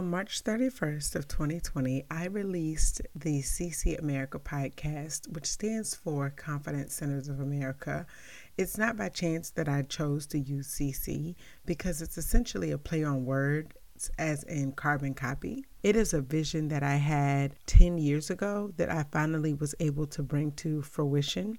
On March 31st of 2020, I released the CC America podcast, which stands for Confidence Centers of America. It's not by chance that I chose to use CC because it's essentially a play on words as in carbon copy. It is a vision that I had 10 years ago that I finally was able to bring to fruition.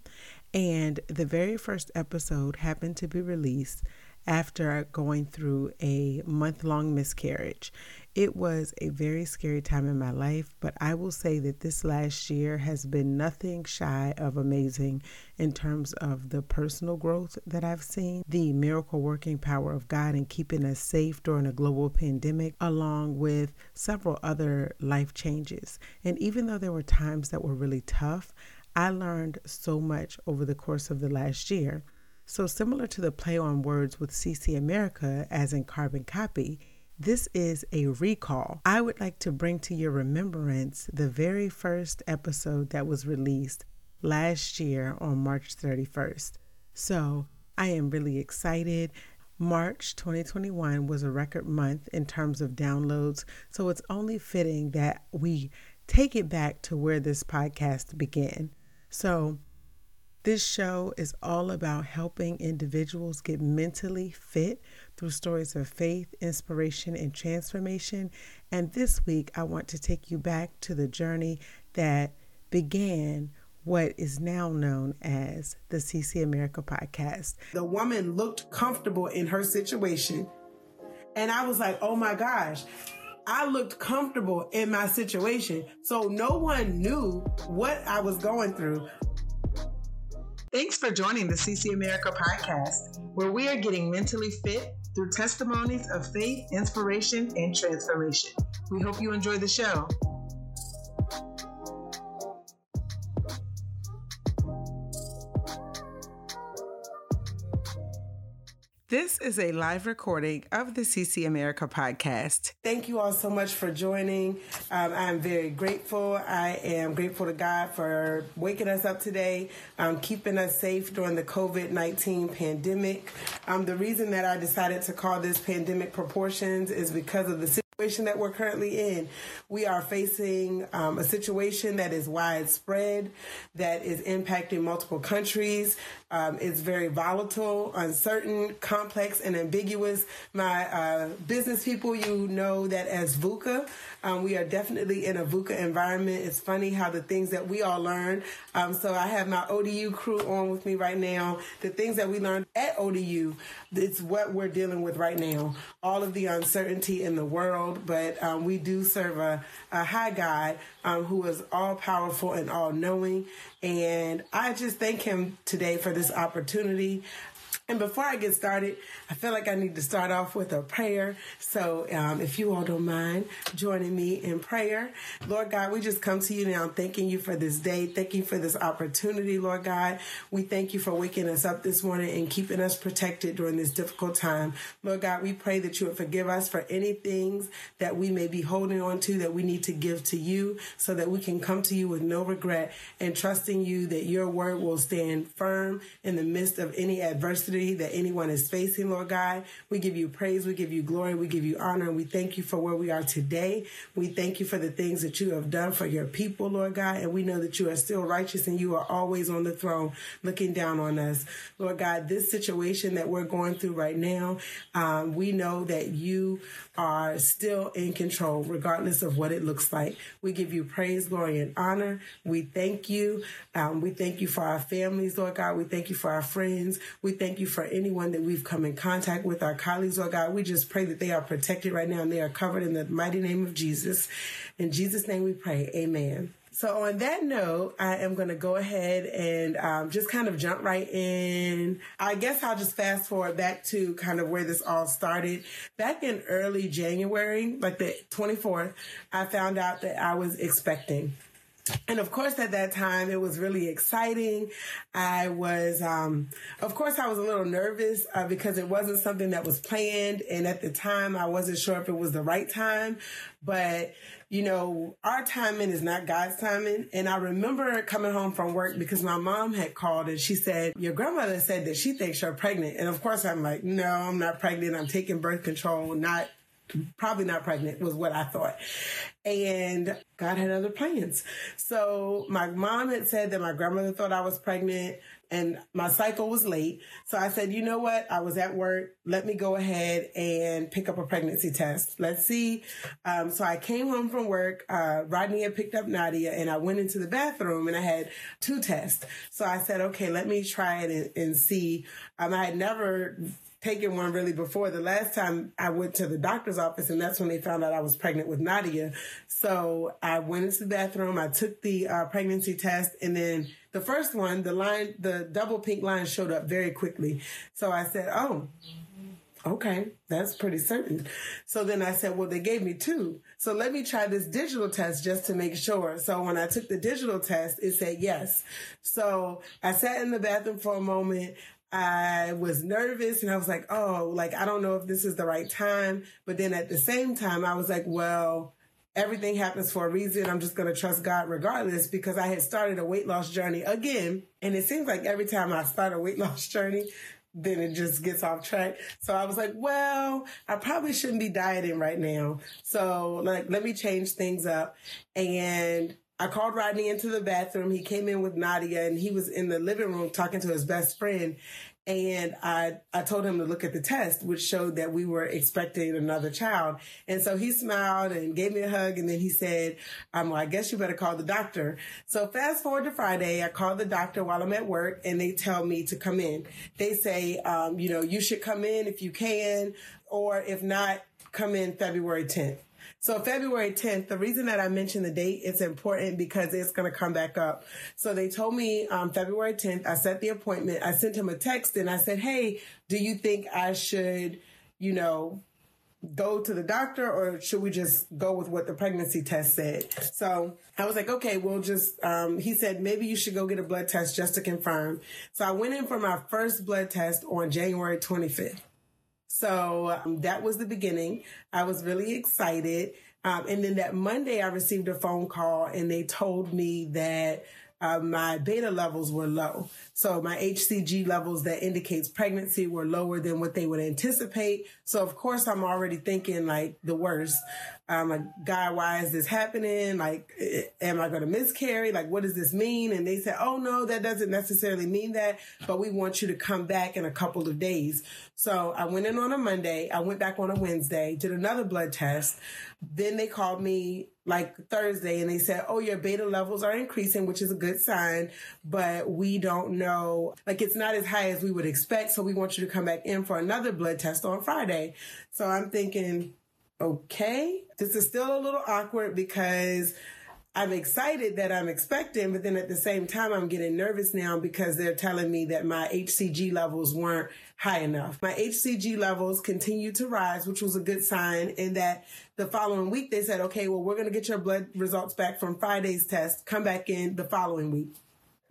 And the very first episode happened to be released after going through a month long miscarriage. It was a very scary time in my life, but I will say that this last year has been nothing shy of amazing in terms of the personal growth that I've seen, the miracle working power of God in keeping us safe during a global pandemic, along with several other life changes. And even though there were times that were really tough, I learned so much over the course of the last year. So, similar to the play on words with CC America, as in carbon copy, this is a recall. I would like to bring to your remembrance the very first episode that was released last year on March 31st. So I am really excited. March 2021 was a record month in terms of downloads, so it's only fitting that we take it back to where this podcast began. So, this show is all about helping individuals get mentally fit through stories of faith, inspiration, and transformation. And this week, I want to take you back to the journey that began what is now known as the CC America podcast. The woman looked comfortable in her situation. And I was like, oh my gosh, I looked comfortable in my situation. So no one knew what I was going through. Thanks for joining the CC America podcast, where we are getting mentally fit through testimonies of faith, inspiration, and transformation. We hope you enjoy the show. This is a live recording of the CC America podcast. Thank you all so much for joining. Um, I'm very grateful. I am grateful to God for waking us up today, um, keeping us safe during the COVID 19 pandemic. Um, the reason that I decided to call this Pandemic Proportions is because of the situation that we're currently in. We are facing um, a situation that is widespread, that is impacting multiple countries. Um, it's very volatile, uncertain, complex, and ambiguous. My uh, business people, you know that as VUCA. Um, we are definitely in a VUCA environment. It's funny how the things that we all learn. Um, so I have my ODU crew on with me right now. The things that we learned at ODU, it's what we're dealing with right now. All of the uncertainty in the world, but um, we do serve a, a high God um, who is all powerful and all knowing. And I just thank him today for this opportunity. And before I get started, I feel like I need to start off with a prayer. So um, if you all don't mind joining me in prayer, Lord God, we just come to you now thanking you for this day. Thank you for this opportunity, Lord God. We thank you for waking us up this morning and keeping us protected during this difficult time. Lord God, we pray that you would forgive us for any things that we may be holding on to that we need to give to you so that we can come to you with no regret and trusting you that your word will stand firm in the midst of any adversity adversity that anyone is facing, Lord God. We give you praise, we give you glory, we give you honor, and we thank you for where we are today. We thank you for the things that you have done for your people, Lord God, and we know that you are still righteous and you are always on the throne looking down on us. Lord God, this situation that we're going through right now, um, we know that you are still in control, regardless of what it looks like. We give you praise, glory, and honor. We thank you. Um, we thank you for our families, Lord God. We thank you for our friends. We thank you for anyone that we've come in contact with, our colleagues, Lord God. We just pray that they are protected right now and they are covered in the mighty name of Jesus. In Jesus' name we pray. Amen. So on that note, I am going to go ahead and um, just kind of jump right in. I guess I'll just fast forward back to kind of where this all started. Back in early January, like the 24th, I found out that I was expecting. And of course, at that time, it was really exciting. I was, um, of course, I was a little nervous uh, because it wasn't something that was planned. And at the time, I wasn't sure if it was the right time. But, you know, our timing is not God's timing. And I remember coming home from work because my mom had called and she said, Your grandmother said that she thinks you're pregnant. And of course, I'm like, No, I'm not pregnant. I'm taking birth control, not probably not pregnant was what I thought. And God had other plans. So my mom had said that my grandmother thought I was pregnant and my cycle was late. So I said, you know what? I was at work. Let me go ahead and pick up a pregnancy test. Let's see. Um, so I came home from work. Uh, Rodney had picked up Nadia and I went into the bathroom and I had two tests. So I said, okay, let me try it and, and see. Um, I had never taken one really before. The last time I went to the doctor's office, and that's when they found out I was pregnant with Nadia. So I went into the bathroom, I took the uh, pregnancy test, and then the first one, the line, the double pink line showed up very quickly. So I said, oh, okay, that's pretty certain. So then I said, well, they gave me two. So let me try this digital test just to make sure. So when I took the digital test, it said yes. So I sat in the bathroom for a moment. I was nervous and I was like, oh, like, I don't know if this is the right time. But then at the same time, I was like, well, everything happens for a reason. I'm just going to trust God regardless because I had started a weight loss journey again. And it seems like every time I start a weight loss journey, then it just gets off track. So I was like, well, I probably shouldn't be dieting right now. So like, let me change things up. And I called Rodney into the bathroom. He came in with Nadia and he was in the living room talking to his best friend. And I, I told him to look at the test, which showed that we were expecting another child. And so he smiled and gave me a hug. And then he said, I guess you better call the doctor. So fast forward to Friday, I called the doctor while I'm at work and they tell me to come in. They say, um, you know, you should come in if you can, or if not, come in February 10th. So February 10th, the reason that I mentioned the date, it's important because it's going to come back up. So they told me um, February 10th, I set the appointment. I sent him a text and I said, Hey, do you think I should, you know, go to the doctor or should we just go with what the pregnancy test said? So I was like, okay, we'll just, um, he said, maybe you should go get a blood test just to confirm. So I went in for my first blood test on January 25th. So um, that was the beginning. I was really excited. Um, and then that Monday, I received a phone call and they told me that uh, my beta levels were low. So my HCG levels that indicates pregnancy were lower than what they would anticipate. So of course I'm already thinking like the worst. I'm like, God, why is this happening? Like, eh, am I going to miscarry? Like, what does this mean? And they said, oh no, that doesn't necessarily mean that, but we want you to come back in a couple of days. So I went in on a Monday. I went back on a Wednesday, did another blood test. Then they called me like Thursday and they said, Oh, your beta levels are increasing, which is a good sign, but we don't know, like it's not as high as we would expect. So we want you to come back in for another blood test on Friday. So I'm thinking, okay, this is still a little awkward because I'm excited that I'm expecting, but then at the same time, I'm getting nervous now because they're telling me that my HCG levels weren't high enough. My HCG levels continued to rise, which was a good sign. And that the following week, they said, okay, well, we're going to get your blood results back from Friday's test. Come back in the following week.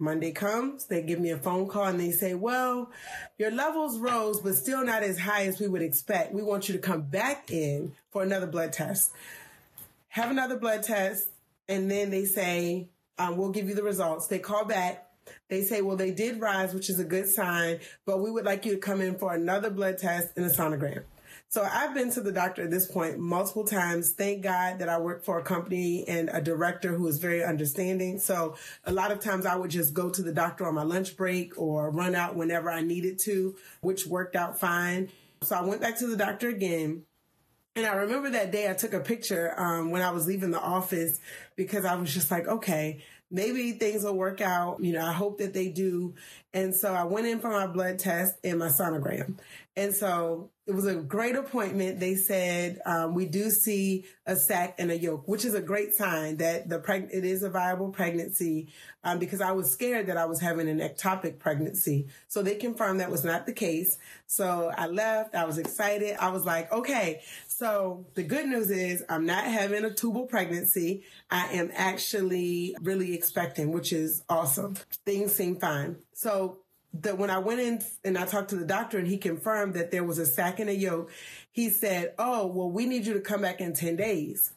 Monday comes, they give me a phone call and they say, well, your levels rose, but still not as high as we would expect. We want you to come back in for another blood test. Have another blood test and then they say, um, we'll give you the results. They call back. They say, well, they did rise, which is a good sign, but we would like you to come in for another blood test and a sonogram. So I've been to the doctor at this point multiple times. Thank God that I work for a company and a director who is very understanding. So a lot of times I would just go to the doctor on my lunch break or run out whenever I needed to, which worked out fine. So I went back to the doctor again and I remember that day I took a picture um, when I was leaving the office because I was just like, okay, maybe things will work out. You know, I hope that they do. And so I went in for my blood test and my sonogram. And so it was a great appointment. They said um, we do see a sac and a yolk, which is a great sign that the preg- it is a viable pregnancy. Um, because I was scared that I was having an ectopic pregnancy, so they confirmed that was not the case. So I left. I was excited. I was like, okay. So the good news is I'm not having a tubal pregnancy. I am actually really expecting, which is awesome. Things seem fine. So that when I went in and I talked to the doctor and he confirmed that there was a sac and a yolk, he said, Oh, well, we need you to come back in 10 days.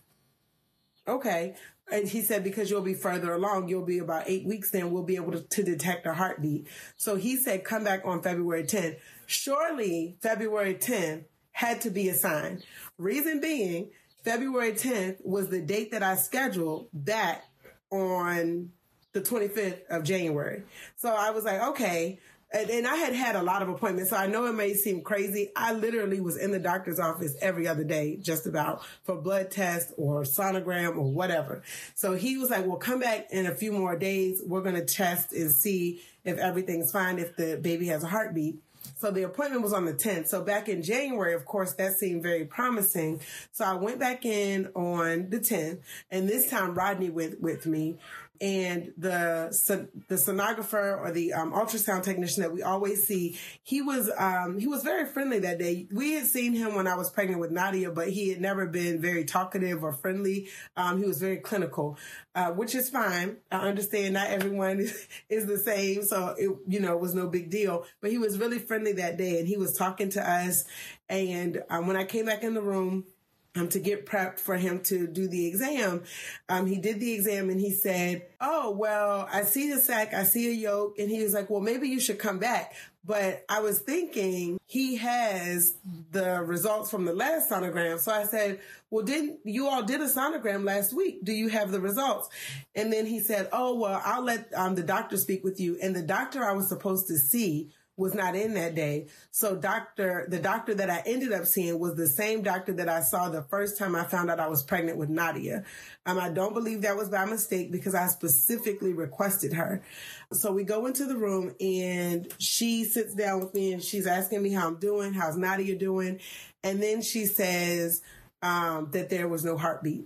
Okay. And he said, because you'll be further along, you'll be about eight weeks, then we'll be able to, to detect a heartbeat. So he said, come back on February 10th. Surely February 10th had to be a sign. Reason being, February 10th was the date that I scheduled that on the 25th of January. So I was like, okay. And, and, I had had a lot of appointments. So I know it may seem crazy. I literally was in the doctor's office every other day, just about for blood tests or sonogram or whatever. So he was like, well, come back in a few more days. We're going to test and see if everything's fine, if the baby has a heartbeat. So the appointment was on the 10th. So back in January, of course, that seemed very promising. So I went back in on the 10th and this time Rodney went with me and the the sonographer or the um, ultrasound technician that we always see, he was um, he was very friendly that day. We had seen him when I was pregnant with Nadia, but he had never been very talkative or friendly. Um, he was very clinical, uh, which is fine. I understand not everyone is, is the same, so it you know was no big deal. But he was really friendly that day, and he was talking to us. And um, when I came back in the room um, to get prepped for him to do the exam. Um, he did the exam and he said, Oh, well, I see the sac, I see a yolk. And he was like, Well, maybe you should come back. But I was thinking he has the results from the last sonogram. So I said, Well, didn't you all did a sonogram last week? Do you have the results? And then he said, Oh, well, I'll let um, the doctor speak with you. And the doctor I was supposed to see was not in that day. So doctor, the doctor that I ended up seeing was the same doctor that I saw the first time I found out I was pregnant with Nadia. Um, I don't believe that was by mistake because I specifically requested her. So we go into the room and she sits down with me and she's asking me how I'm doing, how's Nadia doing? And then she says, um, that there was no heartbeat.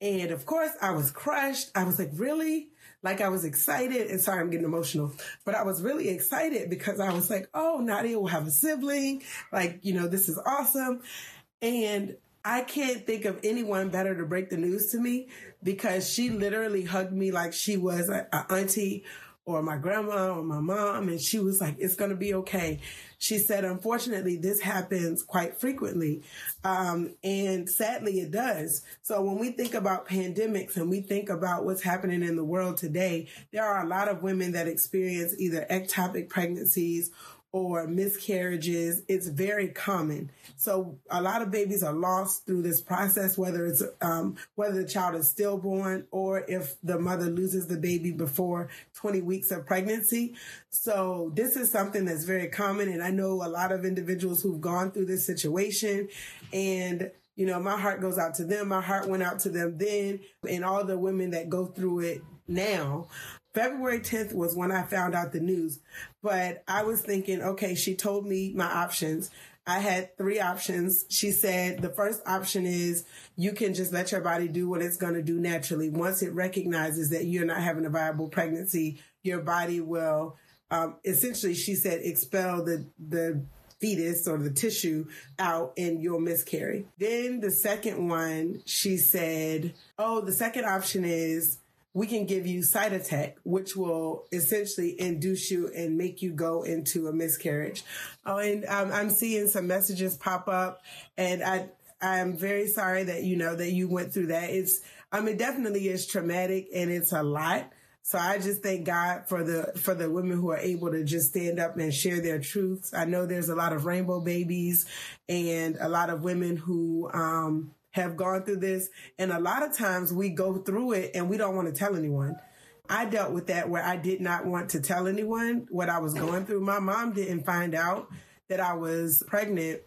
And of course I was crushed. I was like, really? Like I was excited and sorry, I'm getting emotional, but I was really excited because I was like, oh, Nadia will have a sibling. Like, you know, this is awesome. And I can't think of anyone better to break the news to me because she literally hugged me like she was a, a auntie or my grandma or my mom. And she was like, it's going to be okay. She said, unfortunately, this happens quite frequently. Um, and sadly, it does. So when we think about pandemics and we think about what's happening in the world today, there are a lot of women that experience either ectopic pregnancies or miscarriages, it's very common. So a lot of babies are lost through this process, whether it's um, whether the child is stillborn or if the mother loses the baby before 20 weeks of pregnancy. So this is something that's very common, and I know a lot of individuals who've gone through this situation, and you know my heart goes out to them. My heart went out to them then, and all the women that go through it now. February 10th was when I found out the news, but I was thinking, okay, she told me my options. I had three options. She said the first option is you can just let your body do what it's going to do naturally. Once it recognizes that you're not having a viable pregnancy, your body will, um, essentially, she said, expel the, the fetus or the tissue out and you'll miscarry. Then the second one, she said, oh, the second option is we can give you Cytotec, which will essentially induce you and make you go into a miscarriage. Oh, and um, I'm seeing some messages pop up, and I I'm very sorry that you know that you went through that. It's I mean definitely is traumatic and it's a lot. So I just thank God for the for the women who are able to just stand up and share their truths. I know there's a lot of rainbow babies and a lot of women who um, have gone through this. And a lot of times we go through it and we don't want to tell anyone. I dealt with that where I did not want to tell anyone what I was going through. My mom didn't find out that I was pregnant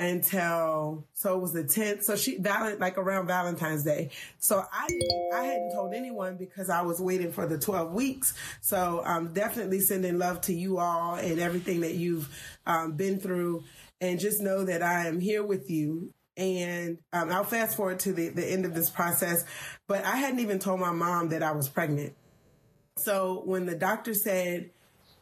until so it was the 10th so she like around valentine's day so i i hadn't told anyone because i was waiting for the 12 weeks so i'm definitely sending love to you all and everything that you've um, been through and just know that i am here with you and um, I'll fast forward to the, the end of this process, but I hadn't even told my mom that I was pregnant. So when the doctor said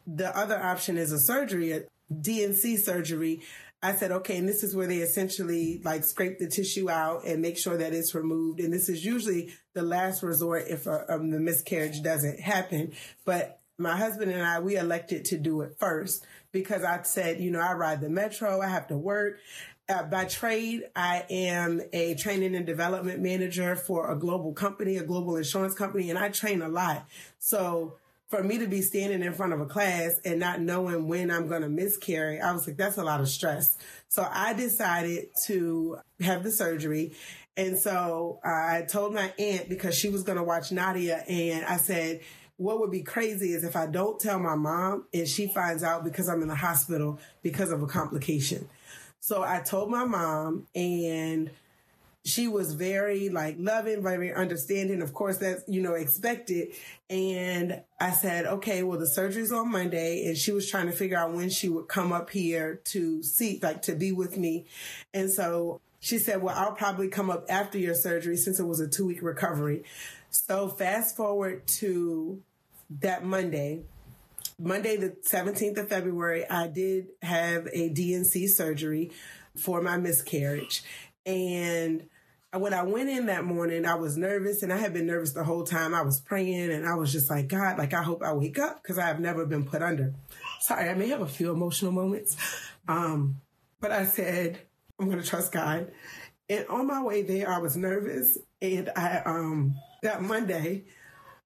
the other option is a surgery, a D&C surgery, I said, okay, and this is where they essentially like scrape the tissue out and make sure that it's removed. And this is usually the last resort if uh, um, the miscarriage doesn't happen. But my husband and I, we elected to do it first because I said, you know, I ride the metro, I have to work. Uh, by trade, I am a training and development manager for a global company, a global insurance company, and I train a lot. So for me to be standing in front of a class and not knowing when I'm going to miscarry, I was like, that's a lot of stress. So I decided to have the surgery. And so I told my aunt because she was going to watch Nadia and I said, what would be crazy is if I don't tell my mom and she finds out because I'm in the hospital because of a complication. So I told my mom and she was very like loving, very understanding. Of course, that's, you know, expected. And I said, okay, well, the surgery's on Monday. And she was trying to figure out when she would come up here to see, like to be with me. And so she said, well, I'll probably come up after your surgery since it was a two week recovery. So fast forward to that Monday. Monday, the 17th of February, I did have a D&C surgery for my miscarriage. And when I went in that morning, I was nervous and I had been nervous the whole time. I was praying and I was just like, God, like, I hope I wake up because I have never been put under. Sorry, I may have a few emotional moments. Um, but I said, I'm going to trust God. And on my way there, I was nervous. And I, um, that Monday,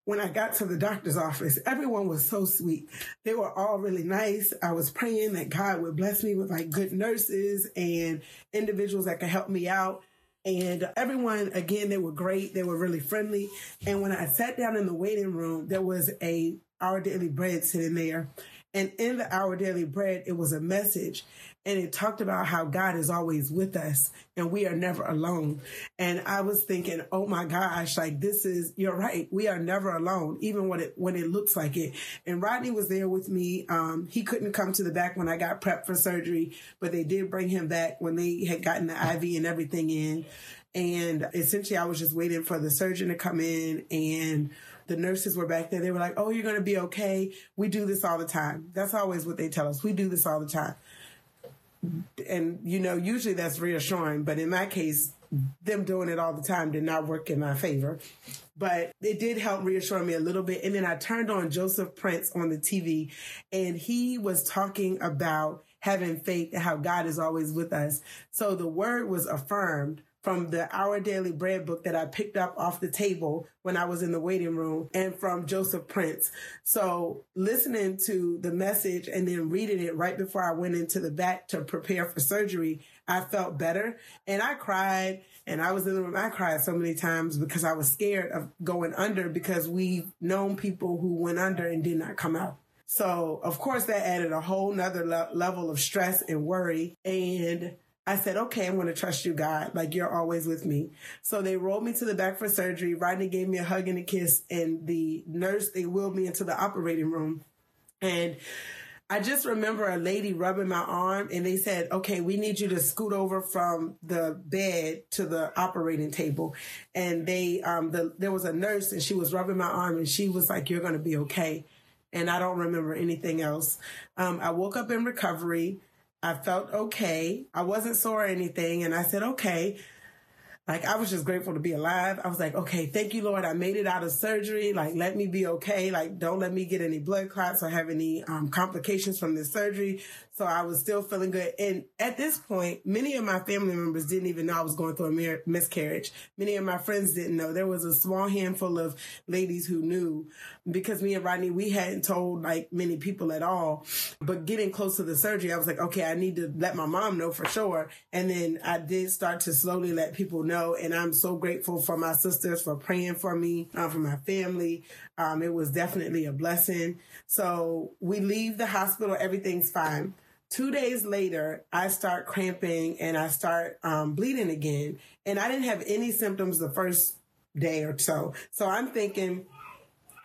when I got to the doctor's office, everyone was so sweet. They were all really nice. I was praying that God would bless me with like good nurses and individuals that could help me out. And everyone, again, they were great. They were really friendly. And when I sat down in the waiting room, there was a Our Daily Bread sitting there. And in the Our Daily Bread, it was a message and it talked about how God is always with us and we are never alone. And I was thinking, oh my gosh, like this is, you're right. We are never alone, even when it, when it looks like it. And Rodney was there with me. Um, he couldn't come to the back when I got prepped for surgery, but they did bring him back when they had gotten the IV and everything in. And essentially I was just waiting for the surgeon to come in and the nurses were back there. They were like, Oh, you're going to be okay. We do this all the time. That's always what they tell us. We do this all the time and you know, usually that's reassuring, but in my case, them doing it all the time did not work in my favor. But it did help reassure me a little bit. And then I turned on Joseph Prince on the TV, and he was talking about having faith and how God is always with us. So the word was affirmed from the Our Daily Bread book that I picked up off the table when I was in the waiting room and from Joseph Prince. So listening to the message and then reading it right before I went into the back to prepare for surgery, I felt better and I cried and I was in the room. I cried so many times because I was scared of going under because we've known people who went under and did not come out. So of course that added a whole nother le- level of stress and worry. And I said, okay, I'm going to trust you, God. Like you're always with me. So they rolled me to the back for surgery. Rodney gave me a hug and a kiss and the nurse, they wheeled me into the operating room. And I just remember a lady rubbing my arm and they said, okay, we need you to scoot over from the bed to the operating table. And they, um, the, there was a nurse and she was rubbing my arm and she was like, you're going to be okay. And I don't remember anything else. Um, I woke up in recovery. I felt okay. I wasn't sore or anything. And I said, okay, like I was just grateful to be alive. I was like, okay, thank you, Lord. I made it out of surgery. Like, let me be okay. Like, don't let me get any blood clots or have any um, complications from this surgery. So I was still feeling good. And at this point, many of my family members didn't even know I was going through a miscarriage. Many of my friends didn't know. There was a small handful of ladies who knew because me and Rodney, we hadn't told like many people at all. But getting close to the surgery, I was like, okay, I need to let my mom know for sure. And then I did start to slowly let people know know, and I'm so grateful for my sisters for praying for me, uh, for my family. Um, it was definitely a blessing. So we leave the hospital, everything's fine. Two days later, I start cramping and I start um, bleeding again. And I didn't have any symptoms the first day or so. So I'm thinking,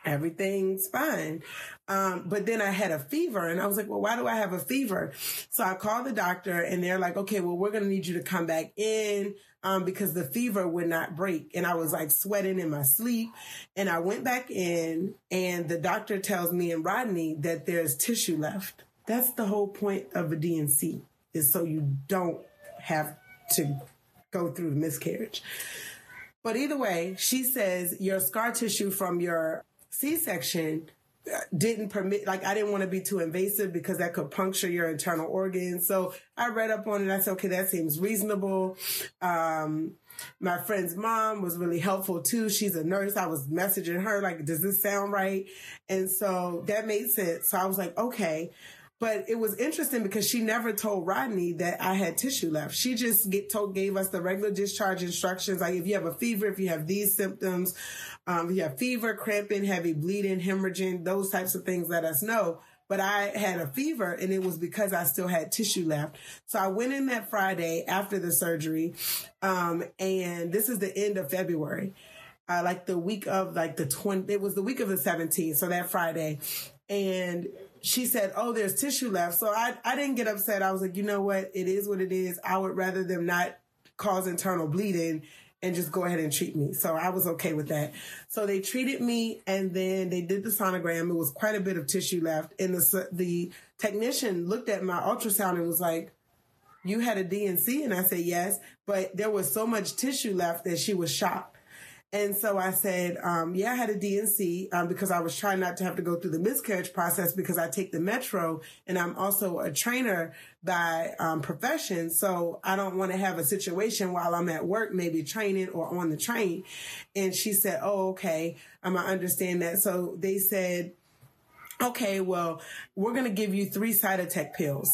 everything's fine. Um, but then I had a fever and I was like, well, why do I have a fever? So I called the doctor and they're like, okay, well, we're going to need you to come back in, um, because the fever would not break. And I was like sweating in my sleep. And I went back in and the doctor tells me and Rodney that there's tissue left. That's the whole point of a D&C is so you don't have to go through the miscarriage. But either way, she says your scar tissue from your C-section didn't permit, like, I didn't want to be too invasive because that could puncture your internal organs. So I read up on it. I said, okay, that seems reasonable. Um, My friend's mom was really helpful too. She's a nurse. I was messaging her like, does this sound right? And so that made sense. So I was like, okay. But it was interesting because she never told Rodney that I had tissue left. She just get told, gave us the regular discharge instructions. Like if you have a fever, if you have these symptoms, um, if you have fever, cramping, heavy bleeding, hemorrhaging, those types of things, let us know. But I had a fever and it was because I still had tissue left. So I went in that Friday after the surgery. Um, and this is the end of February. Uh, like the week of like the 20, it was the week of the 17th. So that Friday. And she said, Oh, there's tissue left. So I, I didn't get upset. I was like, you know what? It is what it is. I would rather them not cause internal bleeding and just go ahead and treat me. So I was okay with that. So they treated me and then they did the sonogram. It was quite a bit of tissue left. And the, the technician looked at my ultrasound and was like, you had a D&C? And I said, yes, but there was so much tissue left that she was shocked. And so I said, um, yeah, I had a D&C um, because I was trying not to have to go through the miscarriage process because I take the metro and I'm also a trainer by um, profession. So I don't want to have a situation while I'm at work, maybe training or on the train. And she said, oh, okay, um, I understand that. So they said, okay, well, we're going to give you three Cytotec pills.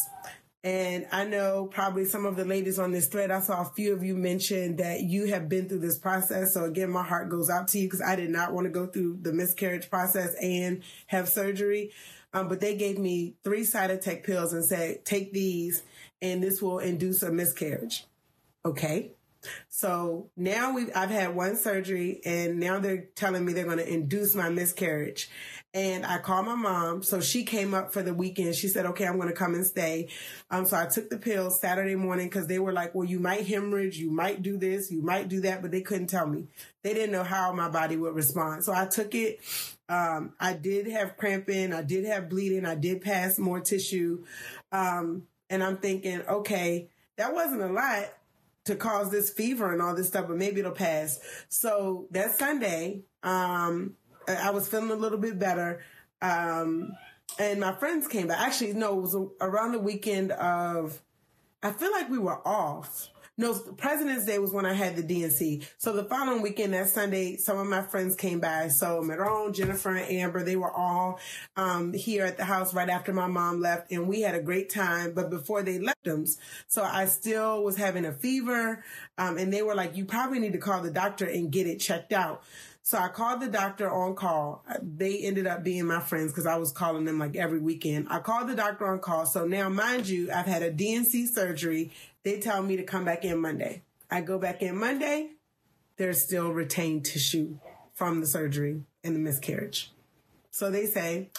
And I know probably some of the ladies on this thread, I saw a few of you mention that you have been through this process. So again, my heart goes out to you because I did not want to go through the miscarriage process and have surgery. Um, but they gave me three Cytotec pills and said, take these and this will induce a miscarriage. Okay. So now we I've had one surgery and now they're telling me they're going to induce my miscarriage. And I called my mom. So she came up for the weekend. She said, okay, I'm going to come and stay. Um, so I took the pills Saturday morning because they were like, well, you might hemorrhage. You might do this. You might do that, but they couldn't tell me. They didn't know how my body would respond. So I took it. Um, I did have cramping. I did have bleeding. I did pass more tissue. Um, and I'm thinking, okay, that wasn't a lot to cause this fever and all this stuff, but maybe it'll pass. So that Sunday, um, I was feeling a little bit better. Um, and my friends came back. Actually, no, it was around the weekend of, I feel like we were off. No, President's Day was when I had the D&C. So the following weekend, that Sunday, some of my friends came by. So Maron, Jennifer, and Amber, they were all um, here at the house right after my mom left, and we had a great time. But before they left them, so I still was having a fever, um, and they were like, "You probably need to call the doctor and get it checked out." So I called the doctor on call. They ended up being my friends because I was calling them like every weekend. I called the doctor on call. So now, mind you, I've had a D&C surgery. They tell me to come back in Monday. I go back in Monday. There's still retained tissue from the surgery and the miscarriage. So they say,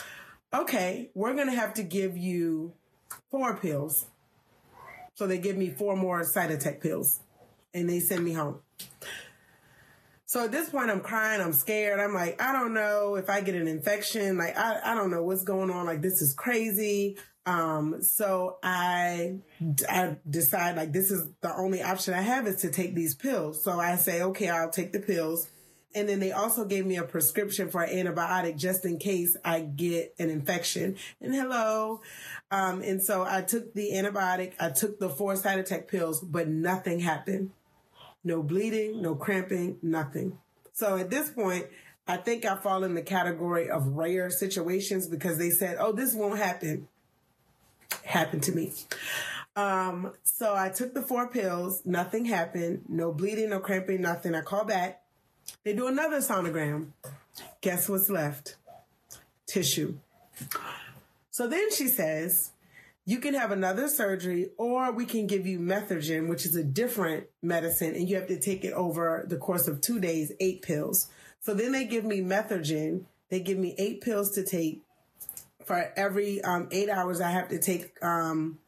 okay, we're going to have to give you four pills. So they give me four more Cytotec pills and they send me home. So at this point, I'm crying. I'm scared. I'm like, I don't know if I get an infection. Like, I, I don't know what's going on. Like, this is crazy. Um, so I, I decide like this is the only option I have is to take these pills. So I say, okay, I'll take the pills. And then they also gave me a prescription for an antibiotic just in case I get an infection. And hello. Um, and so I took the antibiotic. I took the four side Cytotec pills, but nothing happened no bleeding, no cramping, nothing. So at this point, I think I fall in the category of rare situations because they said, oh, this won't happen. Happened to me. Um, so I took the four pills, nothing happened, no bleeding, no cramping, nothing. I call back. They do another sonogram. Guess what's left? Tissue. So then she says, you can have another surgery or we can give you methergine, which is a different medicine and you have to take it over the course of two days, eight pills. So then they give me methergine. They give me eight pills to take for every um, eight hours. I have to take, um,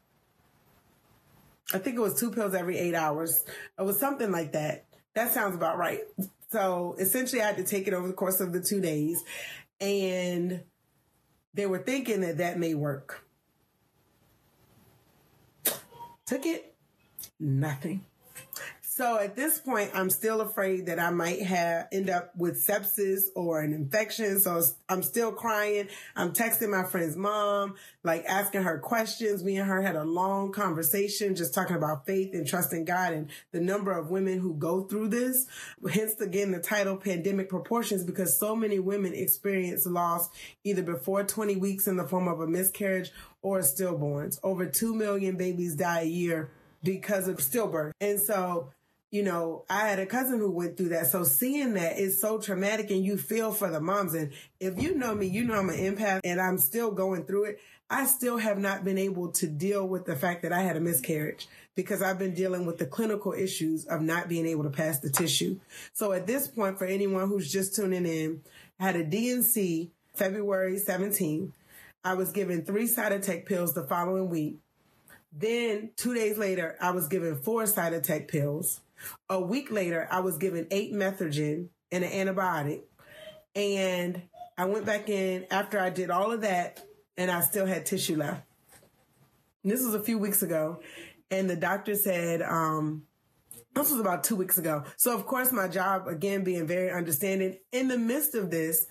I think it was two pills every eight hours. It was something like that. That sounds about right. So essentially I had to take it over the course of the two days and they were thinking that that may work. Took it, nothing. So at this point, I'm still afraid that I might have end up with sepsis or an infection. So I'm still crying. I'm texting my friend's mom, like asking her questions. Me and her had a long conversation, just talking about faith and trusting God and the number of women who go through this. Hence again, the title pandemic proportions, because so many women experience loss either before 20 weeks in the form of a miscarriage or stillborns. Over 2 million babies die a year because of stillbirth. And so you know, I had a cousin who went through that. So seeing that is so traumatic and you feel for the moms. And if you know me, you know I'm an empath and I'm still going through it. I still have not been able to deal with the fact that I had a miscarriage because I've been dealing with the clinical issues of not being able to pass the tissue. So at this point, for anyone who's just tuning in, I had a D&C February 17th. I was given three Cytotec pills the following week. Then two days later, I was given four Cytotec pills. A week later, I was given eight Methergine and an antibiotic. And I went back in after I did all of that and I still had tissue left. This was a few weeks ago. And the doctor said, um, this was about two weeks ago. So of course, my job, again, being very understanding in the midst of this,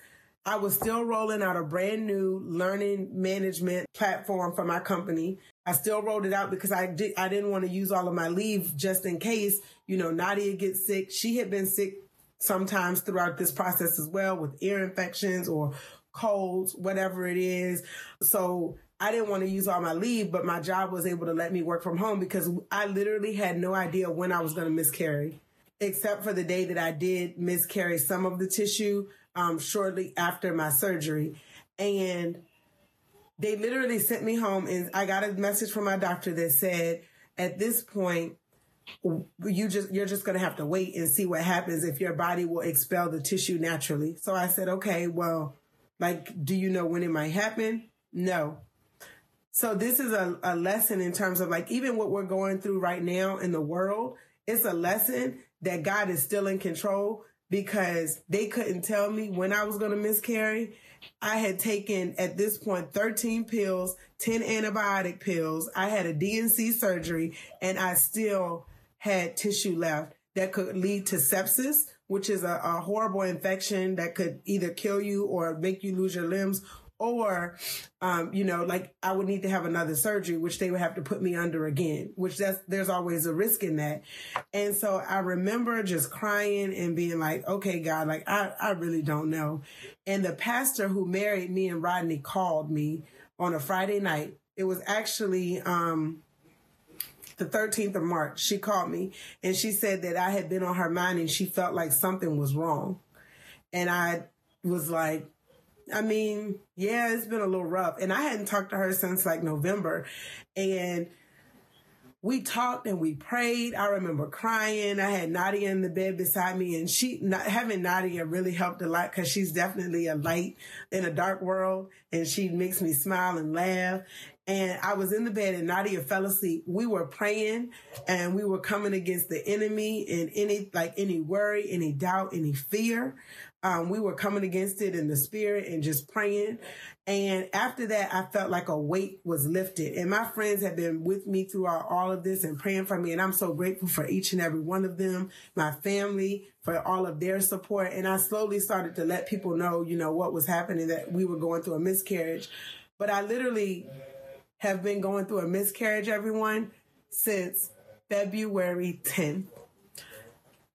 I was still rolling out a brand new learning management platform for my company. I still rolled it out because I did, I didn't want to use all of my leave just in case, you know, Nadia gets sick. She had been sick sometimes throughout this process as well with ear infections or colds, whatever it is. So I didn't want to use all my leave, but my job was able to let me work from home because I literally had no idea when I was going to miscarry, except for the day that I did miscarry some of the tissue um, shortly after my surgery. And they literally sent me home and I got a message from my doctor that said, at this point, you just you're just going to have to wait and see what happens if your body will expel the tissue naturally. So I said, "Okay, well, like do you know when it might happen?" No. So this is a, a lesson in terms of like even what we're going through right now in the world, it's a lesson that God is still in control because they couldn't tell me when I was going to miscarry. I had taken at this point 13 pills, 10 antibiotic pills. I had a D&C surgery and I still had tissue left that could lead to sepsis, which is a, a horrible infection that could either kill you or make you lose your limbs or um, you know like i would need to have another surgery which they would have to put me under again which that's there's always a risk in that. And so i remember just crying and being like okay god like i, I really don't know. And the pastor who married me and rodney called me on a friday night. It was actually um, the 13th of march. She called me and she said that i had been on her mind and she felt like something was wrong. And i was like I mean, yeah, it's been a little rough. And I hadn't talked to her since like November. And we talked and we prayed. I remember crying. I had Nadia in the bed beside me and she, not, having Nadia really helped a lot because she's definitely a light in a dark world and she makes me smile and laugh. And I was in the bed and Nadia fell asleep. We were praying and we were coming against the enemy and any, like any worry, any doubt, any fear. Um, we were coming against it in the spirit and just praying. And after that, I felt like a weight was lifted. And my friends have been with me throughout all of this and praying for me. And I'm so grateful for each and every one of them, my family, for all of their support. And I slowly started to let people know, you know, what was happening, that we were going through a miscarriage. But I literally have been going through a miscarriage, everyone, since February 10th.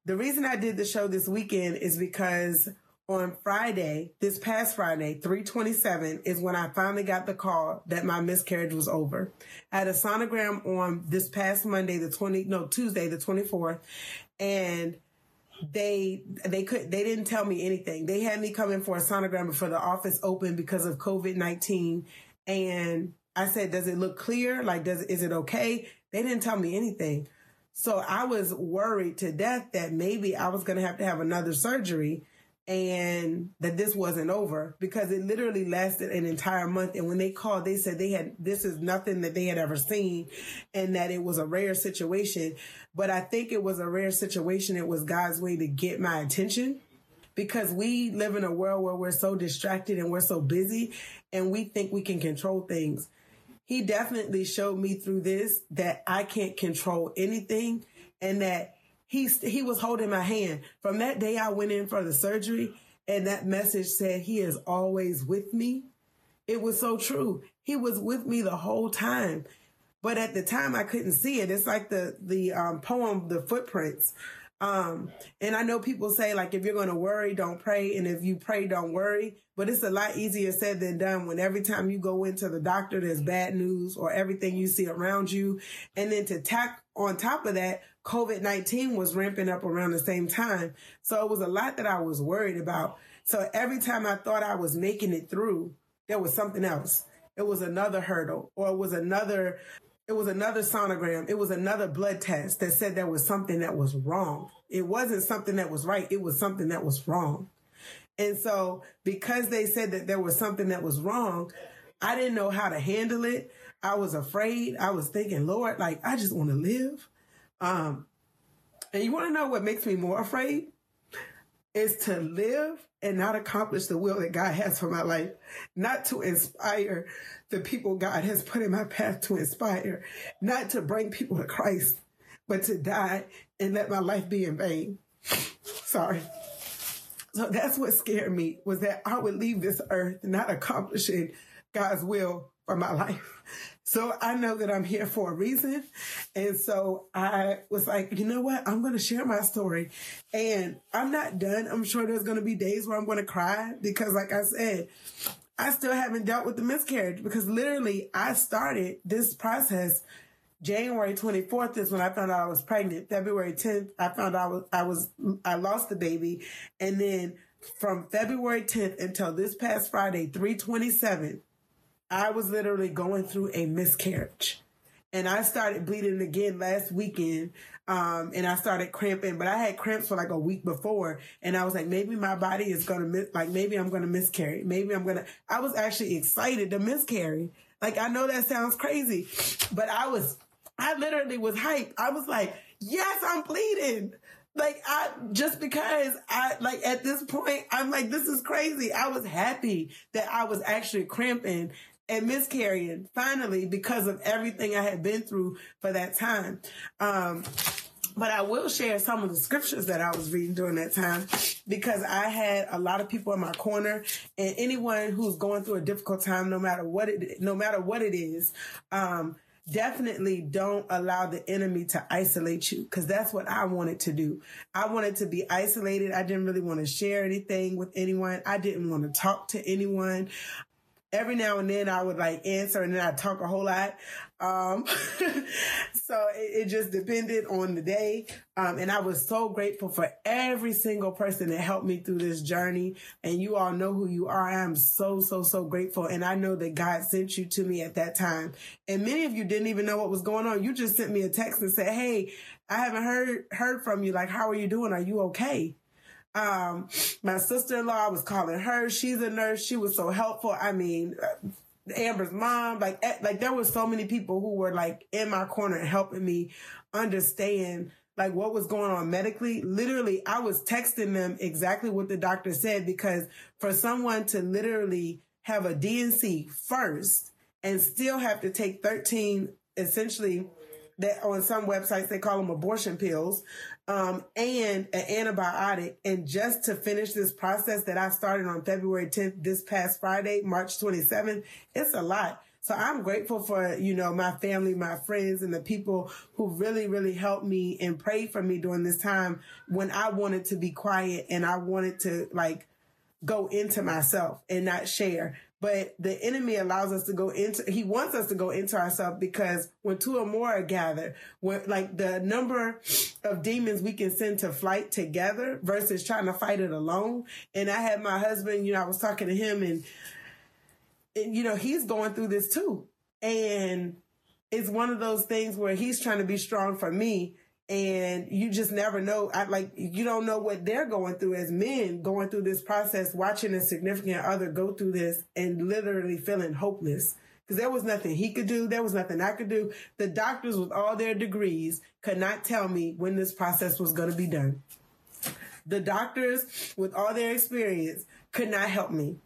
The reason I did the show this weekend is because on Friday, this past Friday, 327 is when I finally got the call that my miscarriage was over. I had a sonogram on this past Monday, the 20, no, Tuesday, the 24th. And they, they could, they didn't tell me anything. They had me come in for a sonogram before the office opened because of COVID-19. And I said, does it look clear? Like, does, is it okay? They didn't tell me anything. So I was worried to death that maybe I was going to have to have another surgery and that this wasn't over because it literally lasted an entire month. And when they called, they said they had, this is nothing that they had ever seen and that it was a rare situation. But I think it was a rare situation. It was God's way to get my attention because we live in a world where we're so distracted and we're so busy and we think we can control things he definitely showed me through this that I can't control anything and that he, he was holding my hand. From that day I went in for the surgery and that message said, he is always with me. It was so true. He was with me the whole time. But at the time I couldn't see it. It's like the, the um, poem, The Footprints. Um, and I know people say like, if you're going to worry, don't pray. And if you pray, don't worry. But it's a lot easier said than done when every time you go into the doctor, there's bad news or everything you see around you. And then to tack on top of that, COVID-19 was ramping up around the same time. So it was a lot that I was worried about. So every time I thought I was making it through, there was something else. It was another hurdle or it was another it was another sonogram. It was another blood test that said there was something that was wrong. It wasn't something that was right. It was something that was wrong. And so because they said that there was something that was wrong, I didn't know how to handle it. I was afraid. I was thinking, Lord, like, I just want to live. Um, and you want to know what makes me more afraid? Is to live and not accomplish the will that God has for my life, not to inspire the people God has put in my path to inspire, not to bring people to Christ, but to die and let my life be in vain. Sorry. So that's what scared me was that I would leave this earth not accomplishing God's will for my life. So I know that I'm here for a reason. And so I was like, you know what? I'm going to share my story. And I'm not done. I'm sure there's going to be days where I'm going to cry because, like I said, I still haven't dealt with the miscarriage because literally I started this process January 24th is when I found out I was pregnant. February 10th, I found out I was, I lost the baby. And then from February 10th until this past Friday, 327, I was literally going through a miscarriage. And I started bleeding again last weekend. Um, and I started cramping, but I had cramps for like a week before. And I was like, maybe my body is going to miss, like, maybe I'm going to miscarry. Maybe I'm going to, I was actually excited to miscarry. Like, I know that sounds crazy, but I was, I literally was hyped. I was like, yes, I'm bleeding. Like I just because I like at this point I'm like this is crazy. I was happy that I was actually cramping and miscarrying finally because of everything I had been through for that time. Um, but I will share some of the scriptures that I was reading during that time because I had a lot of people in my corner and anyone who's going through a difficult time, no matter what it, no matter what it is, um, definitely don't allow the enemy to isolate you because that's what I wanted to do. I wanted to be isolated. I didn't really want to share anything with anyone. I didn't want to talk to anyone every now and then I would like answer and then I talk a whole lot. Um, so it, it, just depended on the day. Um, and I was so grateful for every single person that helped me through this journey. And you all know who you are. I am so, so, so grateful. And I know that God sent you to me at that time. And many of you didn't even know what was going on. You just sent me a text and said, Hey, I haven't heard, heard from you. Like, how are you doing? Are you okay? Um, my sister-in-law, was calling her. She's a nurse. She was so helpful. I mean, uh, Amber's mom, like, eh, like there were so many people who were like in my corner helping me understand like what was going on medically. Literally, I was texting them exactly what the doctor said because for someone to literally have a D&C first and still have to take 13 essentially that on some websites they call them abortion pills um, and an antibiotic. And just to finish this process that I started on February 10th, this past Friday, March 27th, it's a lot. So I'm grateful for, you know, my family, my friends, and the people who really, really helped me and prayed for me during this time when I wanted to be quiet and I wanted to like go into myself and not share. But the enemy allows us to go into, he wants us to go into ourselves because when two or more are gathered, when like the number of demons we can send to flight together versus trying to fight it alone. And I had my husband, you know, I was talking to him and, and you know, he's going through this too. And it's one of those things where he's trying to be strong for me and you just never know. I like you don't know what they're going through as men going through this process, watching a significant other go through this and literally feeling hopeless because there was nothing he could do. There was nothing I could do. The doctors with all their degrees could not tell me when this process was going to be done. The doctors with all their experience could not help me.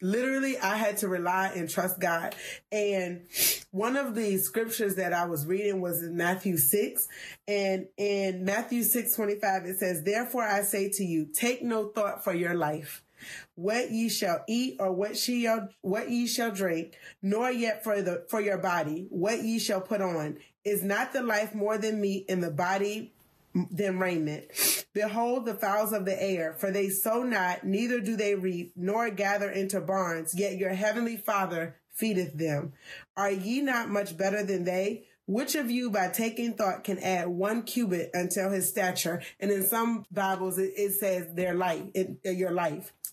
Literally I had to rely and trust God. And one of the scriptures that I was reading was in Matthew 6. And in Matthew 6 25, it says, Therefore I say to you, take no thought for your life what ye shall eat or what she what ye shall drink, nor yet for the for your body, what ye shall put on. Is not the life more than meat and the body than raiment? Behold the fowls of the air, for they sow not, neither do they reap, nor gather into barns, yet your heavenly Father feedeth them. Are ye not much better than they? Which of you by taking thought can add one cubit until his stature? And in some Bibles, it, it says their life, it, your life.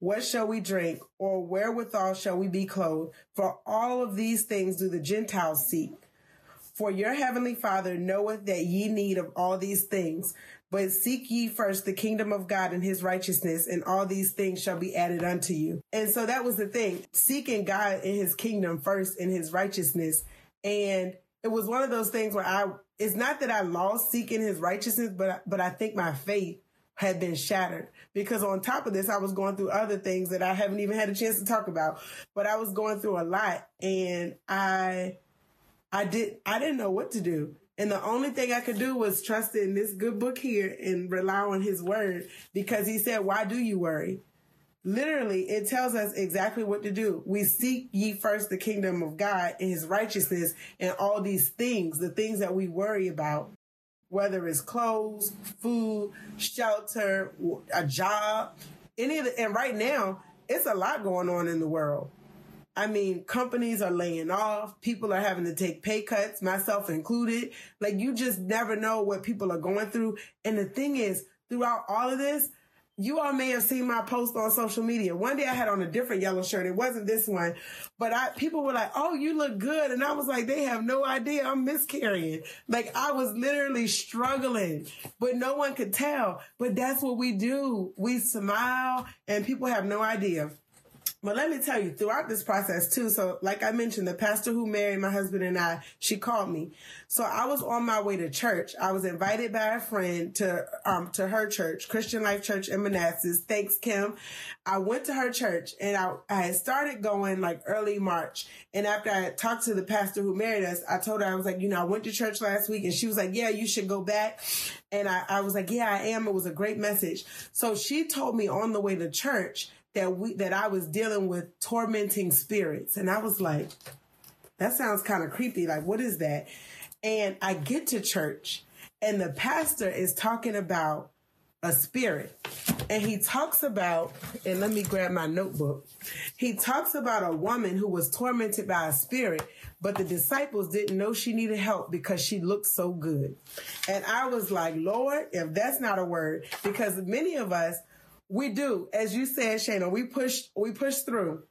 What shall we drink? Or wherewithal shall we be clothed? For all of these things do the Gentiles seek. For your heavenly Father knoweth that ye need of all these things. But seek ye first the kingdom of God and his righteousness, and all these things shall be added unto you. And so that was the thing seeking God in his kingdom first in his righteousness. And it was one of those things where I, it's not that I lost seeking his righteousness, but, but I think my faith had been shattered because on top of this, I was going through other things that I haven't even had a chance to talk about, but I was going through a lot and I, I did, I didn't know what to do. And the only thing I could do was trust in this good book here and rely on his word because he said, why do you worry? Literally, it tells us exactly what to do. We seek ye first the kingdom of God and his righteousness and all these things, the things that we worry about, whether it's clothes, food, shelter, a job, any of the, and right now, it's a lot going on in the world. I mean, companies are laying off. People are having to take pay cuts, myself included. Like you just never know what people are going through. And the thing is, throughout all of this, you all may have seen my post on social media. One day I had on a different yellow shirt. It wasn't this one, but I, people were like, Oh, you look good. And I was like, they have no idea I'm miscarrying. Like I was literally struggling, but no one could tell. But that's what we do. We smile and people have no idea. But let me tell you, throughout this process too, so like I mentioned, the pastor who married my husband and I, she called me. So I was on my way to church. I was invited by a friend to um to her church, Christian Life Church in Manassas. Thanks, Kim. I went to her church and I, I had started going like early March. And after I talked to the pastor who married us, I told her, I was like, you know, I went to church last week and she was like, yeah, you should go back. And I, I was like, yeah, I am. It was a great message. So she told me on the way to church that we that I was dealing with tormenting spirits. And I was like, that sounds kind of creepy. Like, what is that? And I get to church and the pastor is talking about a spirit. And he talks about, and let me grab my notebook. He talks about a woman who was tormented by a spirit, but the disciples didn't know she needed help because she looked so good. And I was like, Lord, if that's not a word, because many of us, we do, as you said, Shana, we push, we push through.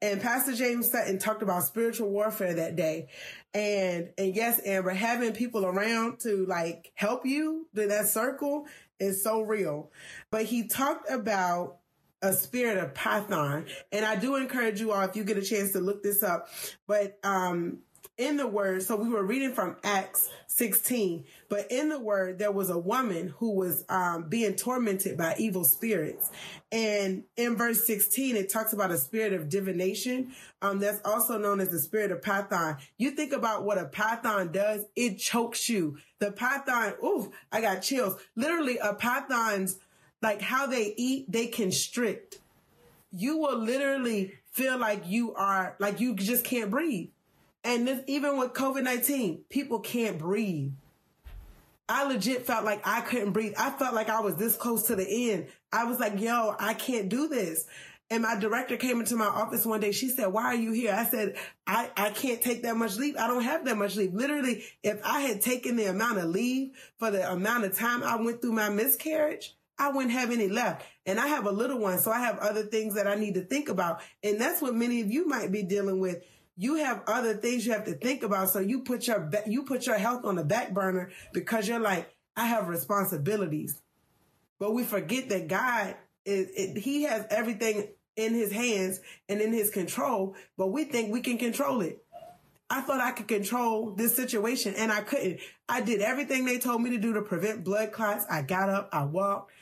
And Pastor James Sutton talked about spiritual warfare that day. And, and yes, Amber, having people around to like help you to that circle is so real. But he talked about a spirit of Python. And I do encourage you all, if you get a chance to look this up, but, um, in the word, so we were reading from Acts 16, but in the word, there was a woman who was um, being tormented by evil spirits. And in verse 16, it talks about a spirit of divination. Um, that's also known as the spirit of Python. You think about what a Python does, it chokes you. The Python, ooh, I got chills. Literally, a Python's like how they eat, they constrict. You will literally feel like you are, like you just can't breathe. And this, even with COVID-19, people can't breathe. I legit felt like I couldn't breathe. I felt like I was this close to the end. I was like, yo, I can't do this. And my director came into my office one day. She said, why are you here? I said, I, I can't take that much leave. I don't have that much leave. Literally, if I had taken the amount of leave for the amount of time I went through my miscarriage, I wouldn't have any left. And I have a little one, so I have other things that I need to think about. And that's what many of you might be dealing with you have other things you have to think about. So you put your, you put your health on the back burner because you're like, I have responsibilities. But we forget that God is, it, he has everything in his hands and in his control, but we think we can control it. I thought I could control this situation and I couldn't. I did everything they told me to do to prevent blood clots. I got up, I walked,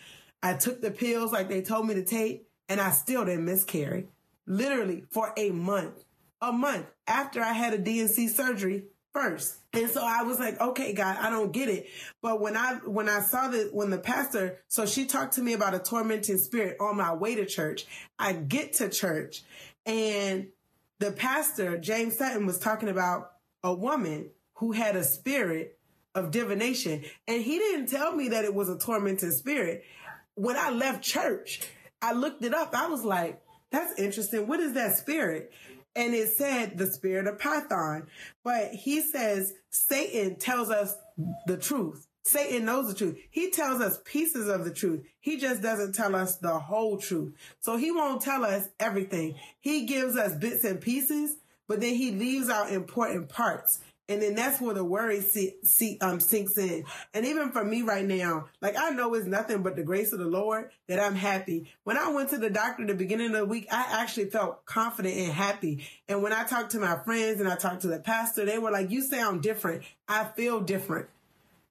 I took the pills like they told me to take, and I still didn't miscarry. Literally for a month. A month after I had a D&C surgery first. And so I was like, okay, God, I don't get it. But when I, when I saw that, when the pastor, so she talked to me about a tormenting spirit on my way to church, I get to church and the pastor, James Sutton, was talking about a woman who had a spirit of divination. And he didn't tell me that it was a tormenting spirit. When I left church, I looked it up. I was like, that's interesting. What is that spirit? And it said the spirit of Python. But he says Satan tells us the truth. Satan knows the truth. He tells us pieces of the truth. He just doesn't tell us the whole truth. So he won't tell us everything. He gives us bits and pieces, but then he leaves out important parts. And then that's where the worry see, see, um, sinks in. And even for me right now, like I know it's nothing but the grace of the Lord that I'm happy. When I went to the doctor the beginning of the week, I actually felt confident and happy. And when I talked to my friends and I talked to the pastor, they were like, you sound different. I feel different.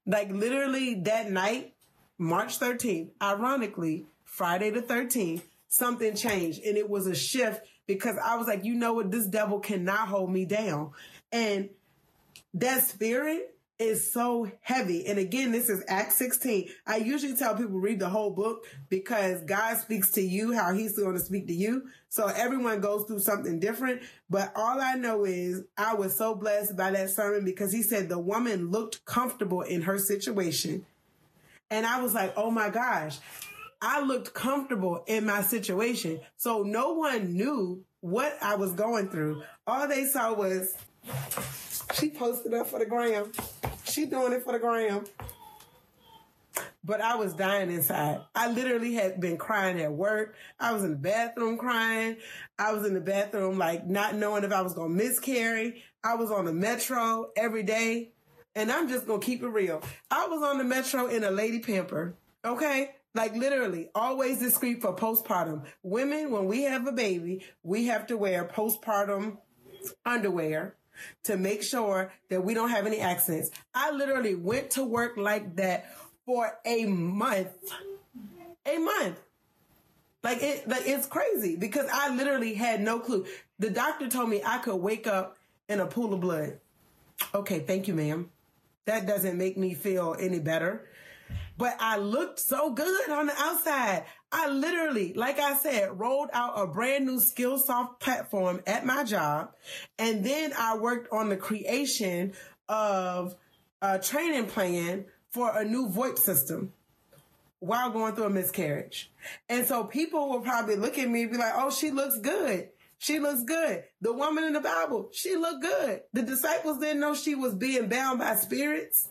Like literally that night, March 13th, ironically, Friday the 13th, something changed and it was a shift because I was like, you know what? This devil cannot hold me down. And that spirit is so heavy. And again, this is Acts 16. I usually tell people read the whole book because God speaks to you how he's going to speak to you. So everyone goes through something different. But all I know is I was so blessed by that sermon because he said the woman looked comfortable in her situation. And I was like, oh my gosh, I looked comfortable in my situation. So no one knew what I was going through. All they saw was she posted up for the gram. She doing it for the gram. But I was dying inside. I literally had been crying at work. I was in the bathroom crying. I was in the bathroom, like not knowing if I was to miscarry. I was on the metro every day. And I'm just to keep it real. I was on the metro in a lady pamper. Okay. Like literally, always discreet for postpartum. Women, when we have a baby, we have to wear postpartum underwear to make sure that we don't have any accidents. I literally went to work like that for a month. A month. Like it like it's crazy because I literally had no clue. The doctor told me I could wake up in a pool of blood. Okay, thank you, ma'am. That doesn't make me feel any better. But I looked so good on the outside. I literally, like I said, rolled out a brand new Skillsoft platform at my job. And then I worked on the creation of a training plan for a new VoIP system while going through a miscarriage. And so people will probably look at me and be like, oh, she looks good. She looks good. The woman in the Bible, she looked good. The disciples didn't know she was being bound by spirits.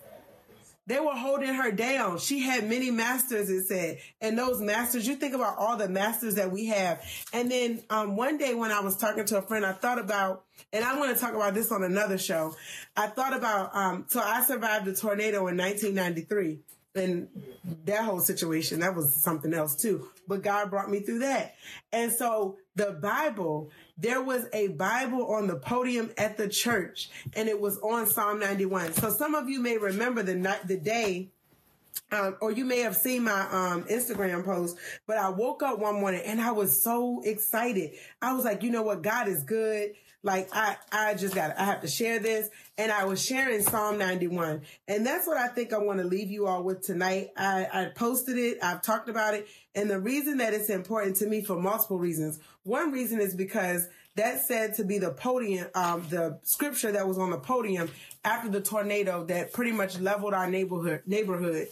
They were holding her down. She had many masters, it said. And those masters, you think about all the masters that we have. And then um, one day when I was talking to a friend, I thought about, and I want to talk about this on another show. I thought about, um, so I survived a tornado in 1993 and that whole situation, that was something else too. But God brought me through that. And so the Bible, there was a Bible on the podium at the church and it was on Psalm 91. So some of you may remember the night, the day um, or you may have seen my um, Instagram post, but I woke up one morning and I was so excited. I was like, you know what? God is good. Like I, I just got, I have to share this. And I was sharing Psalm 91. And that's what I think I want to leave you all with tonight. I, I posted it. I've talked about it. And the reason that it's important to me for multiple reasons. One reason is because that's said to be the podium, um, the scripture that was on the podium after the tornado that pretty much leveled our neighborhood, neighborhood.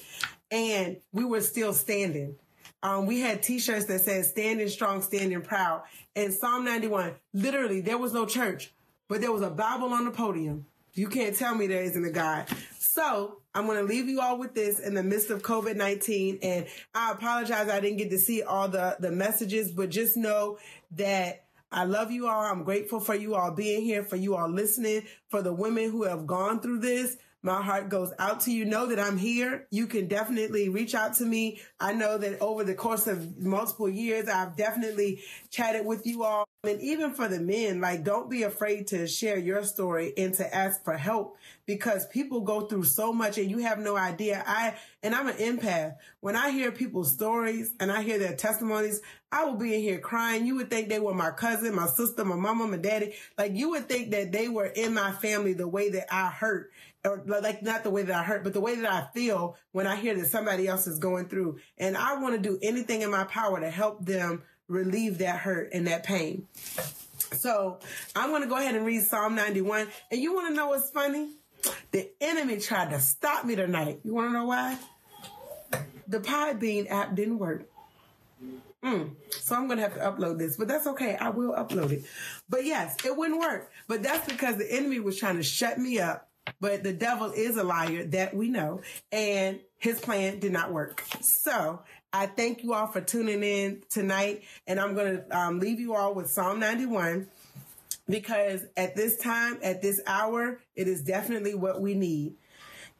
And we were still standing. Um, we had t-shirts that said standing strong, standing proud. And Psalm 91, literally, there was no church, but there was a Bible on the podium. You can't tell me there isn't a God. So I'm going to leave you all with this in the midst of COVID-19. And I apologize. I didn't get to see all the, the messages, but just know that I love you all. I'm grateful for you all being here, for you all listening, for the women who have gone through this. My heart goes out to you. Know that I'm here. You can definitely reach out to me. I know that over the course of multiple years, I've definitely chatted with you all. And even for the men, like, don't be afraid to share your story and to ask for help because people go through so much and you have no idea. I, and I'm an empath. When I hear people's stories and I hear their testimonies, I will be in here crying. You would think they were my cousin, my sister, my mama, my daddy. Like you would think that they were in my family the way that I hurt or like not the way that I hurt, but the way that I feel when I hear that somebody else is going through. And I want to do anything in my power to help them relieve that hurt and that pain. So I'm going to go ahead and read Psalm 91. And you want to know what's funny? The enemy tried to stop me tonight. You want to know why? The Podbean app didn't work. Mm. So I'm going to have to upload this, but that's okay. I will upload it. But yes, it wouldn't work. But that's because the enemy was trying to shut me up. But the devil is a liar that we know. And his plan did not work. So I thank you all for tuning in tonight, and I'm going to um, leave you all with Psalm 91 because at this time, at this hour, it is definitely what we need.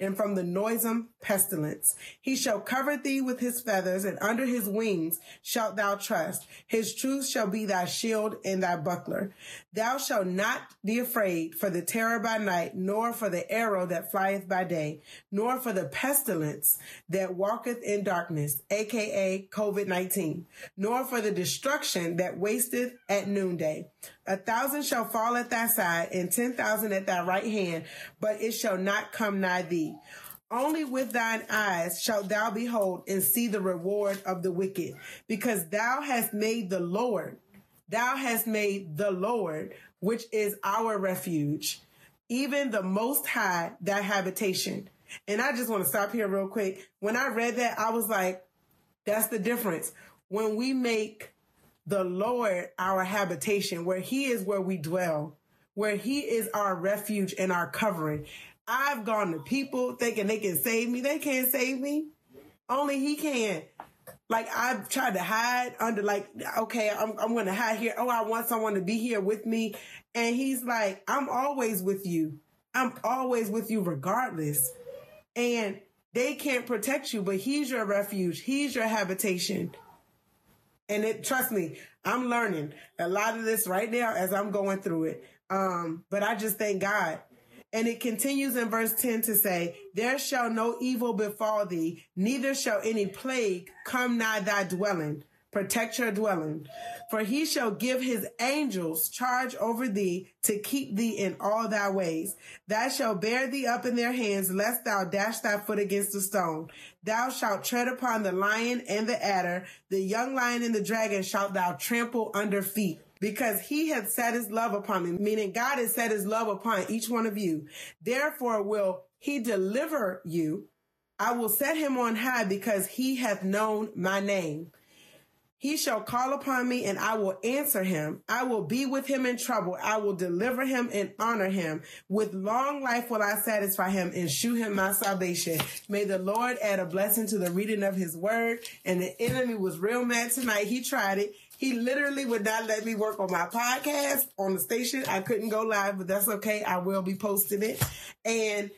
and from the noisome pestilence. He shall cover thee with His feathers, and under His wings shalt thou trust. His truth shall be thy shield and thy buckler. Thou shalt not be afraid for the terror by night, nor for the arrow that flieth by day nor for the pestilence that walketh in darkness, aka COVID 19, nor for the destruction that wasteth at noonday. A thousand shall fall at thy side, and ten thousand at thy right hand, but it shall not come nigh thee. Only with thine eyes shalt thou behold and see the reward of the wicked, because thou hast made the Lord, thou hast made the Lord, which is our refuge, even the most high thy habitation. And I just want to stop here real quick. When I read that, I was like, that's the difference. When we make the Lord our habitation, where he is where we dwell, where he is our refuge and our covering. I've gone to people thinking they can save me. They can't save me. Only he can. Like I've tried to hide under like, okay, I'm, I'm going to hide here. Oh, I want someone to be here with me. And he's like, I'm always with you. I'm always with you regardless. And they can't protect you, but he's your refuge. He's your habitation. And it, trust me, I'm learning a lot of this right now as I'm going through it. Um, but I just thank God. And it continues in verse 10 to say, There shall no evil befall thee, neither shall any plague come nigh thy dwelling protect your dwelling. For he shall give his angels charge over thee to keep thee in all thy ways. Thou shalt bear thee up in their hands, lest thou dash thy foot against a stone. Thou shalt tread upon the lion and the adder, the young lion and the dragon shalt thou trample under feet because he hath set his love upon me, meaning God has set his love upon each one of you. Therefore will he deliver you. I will set him on high because he hath known my name. He shall call upon me and I will answer him. I will be with him in trouble. I will deliver him and honor him. With long life will I satisfy him and shew him my salvation. May the Lord add a blessing to the reading of his word. And the enemy was real mad tonight. He tried it. He literally would not let me work on my podcast on the station. I couldn't go live, but that's okay. I will be posting it. And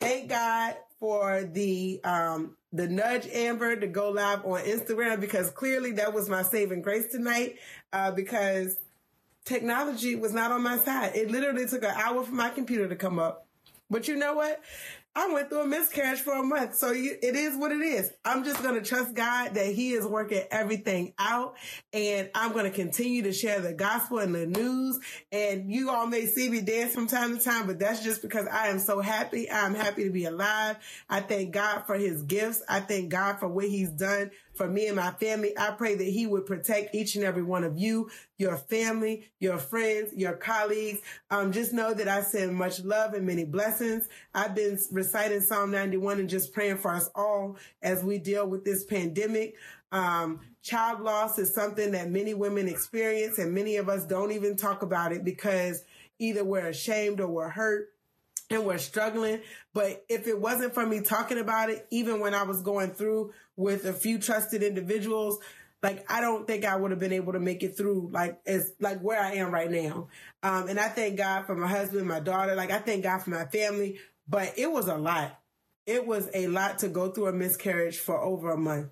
thank God for the um, the nudge Amber to go live on Instagram because clearly that was my saving grace tonight. Uh, because technology was not on my side. It literally took an hour for my computer to come up. But you know what? I went through a miscarriage for a month. So you, it is what it is. I'm just going to trust God that he is working everything out. And I'm going to continue to share the gospel and the news. And you all may see me dance from time to time, but that's just because I am so happy. I'm happy to be alive. I thank God for his gifts. I thank God for what he's done for me and my family. I pray that he would protect each and every one of you, your family, your friends, your colleagues. Um, just know that I send much love and many blessings. I've been reciting Psalm 91 and just praying for us all as we deal with this pandemic. Um, child loss is something that many women experience and many of us don't even talk about it because either we're ashamed or we're hurt and we're struggling. But if it wasn't for me talking about it, even when I was going through with a few trusted individuals, like I don't think I would have been able to make it through like as like where I am right now. Um, and I thank God for my husband, my daughter. Like I thank God for my family. But it was a lot. It was a lot to go through a miscarriage for over a month.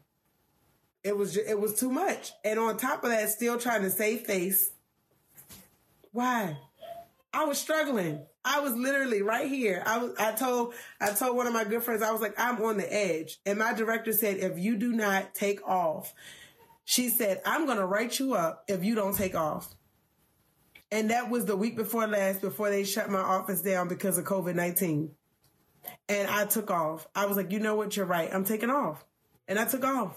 It was just, it was too much. And on top of that, still trying to save face. Why? I was struggling. I was literally right here. I was I told I told one of my good friends, I was like, I'm on the edge. And my director said, if you do not take off, she said, I'm gonna write you up if you don't take off. And that was the week before last, before they shut my office down because of COVID 19. And I took off. I was like, you know what? You're right. I'm taking off. And I took off.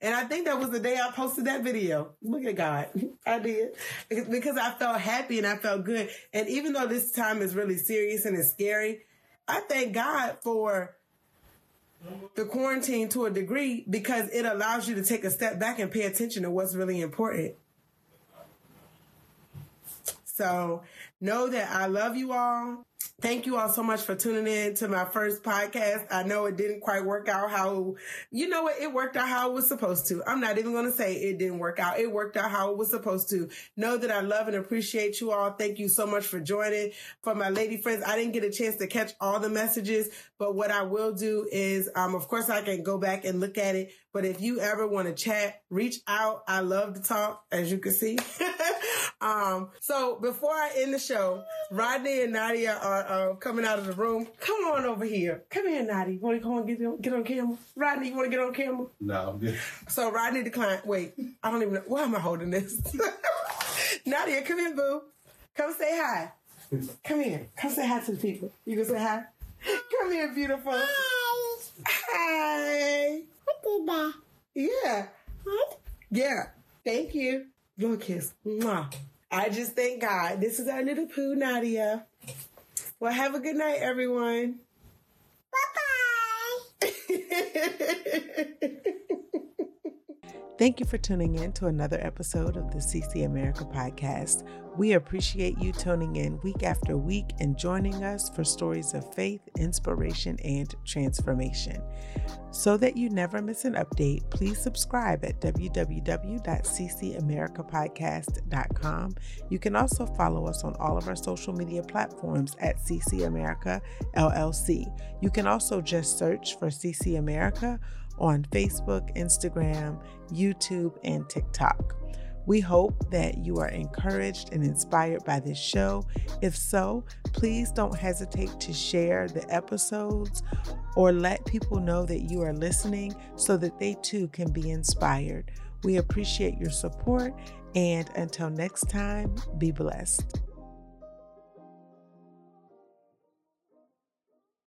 And I think that was the day I posted that video. Look at God. I did. Because I felt happy and I felt good. And even though this time is really serious and it's scary, I thank God for the quarantine to a degree because it allows you to take a step back and pay attention to what's really important. So know that I love you all. Thank you all so much for tuning in to my first podcast. I know it didn't quite work out how, you know what, it worked out how it was supposed to. I'm not even going to say it didn't work out. It worked out how it was supposed to. Know that I love and appreciate you all. Thank you so much for joining. For my lady friends, I didn't get a chance to catch all the messages, but what I will do is, um, of course I can go back and look at it. But if you ever want to chat, reach out. I love to talk, as you can see. um, so before I end the show, Rodney and Nadia are uh, coming out of the room. Come on over here. Come here, Nadia. Want to come on get on, get on camera? Rodney, you want to get on camera? No, I'm good. So Rodney declined. Wait, I don't even know. Why am I holding this? Nadia, come here, boo. Come say hi. Come here. Come say hi to the people. You gonna say hi? Come here, beautiful. Hi. Hi. What did? Yeah. What? Yeah. Thank you. Blow kiss. Mwah. I just thank God. This is our little poo, Nadia. Well, have a good night, everyone. Bye bye. Thank you for tuning in to another episode of the CC America podcast. We appreciate you tuning in week after week and joining us for stories of faith, inspiration, and transformation. So that you never miss an update, please subscribe at www.ccamericapodcast.com. You can also follow us on all of our social media platforms at CC America LLC. You can also just search for CC America on Facebook, Instagram, YouTube, and TikTok. We hope that you are encouraged and inspired by this show. If so, please don't hesitate to share the episodes or let people know that you are listening so that they too can be inspired. We appreciate your support, and until next time, be blessed.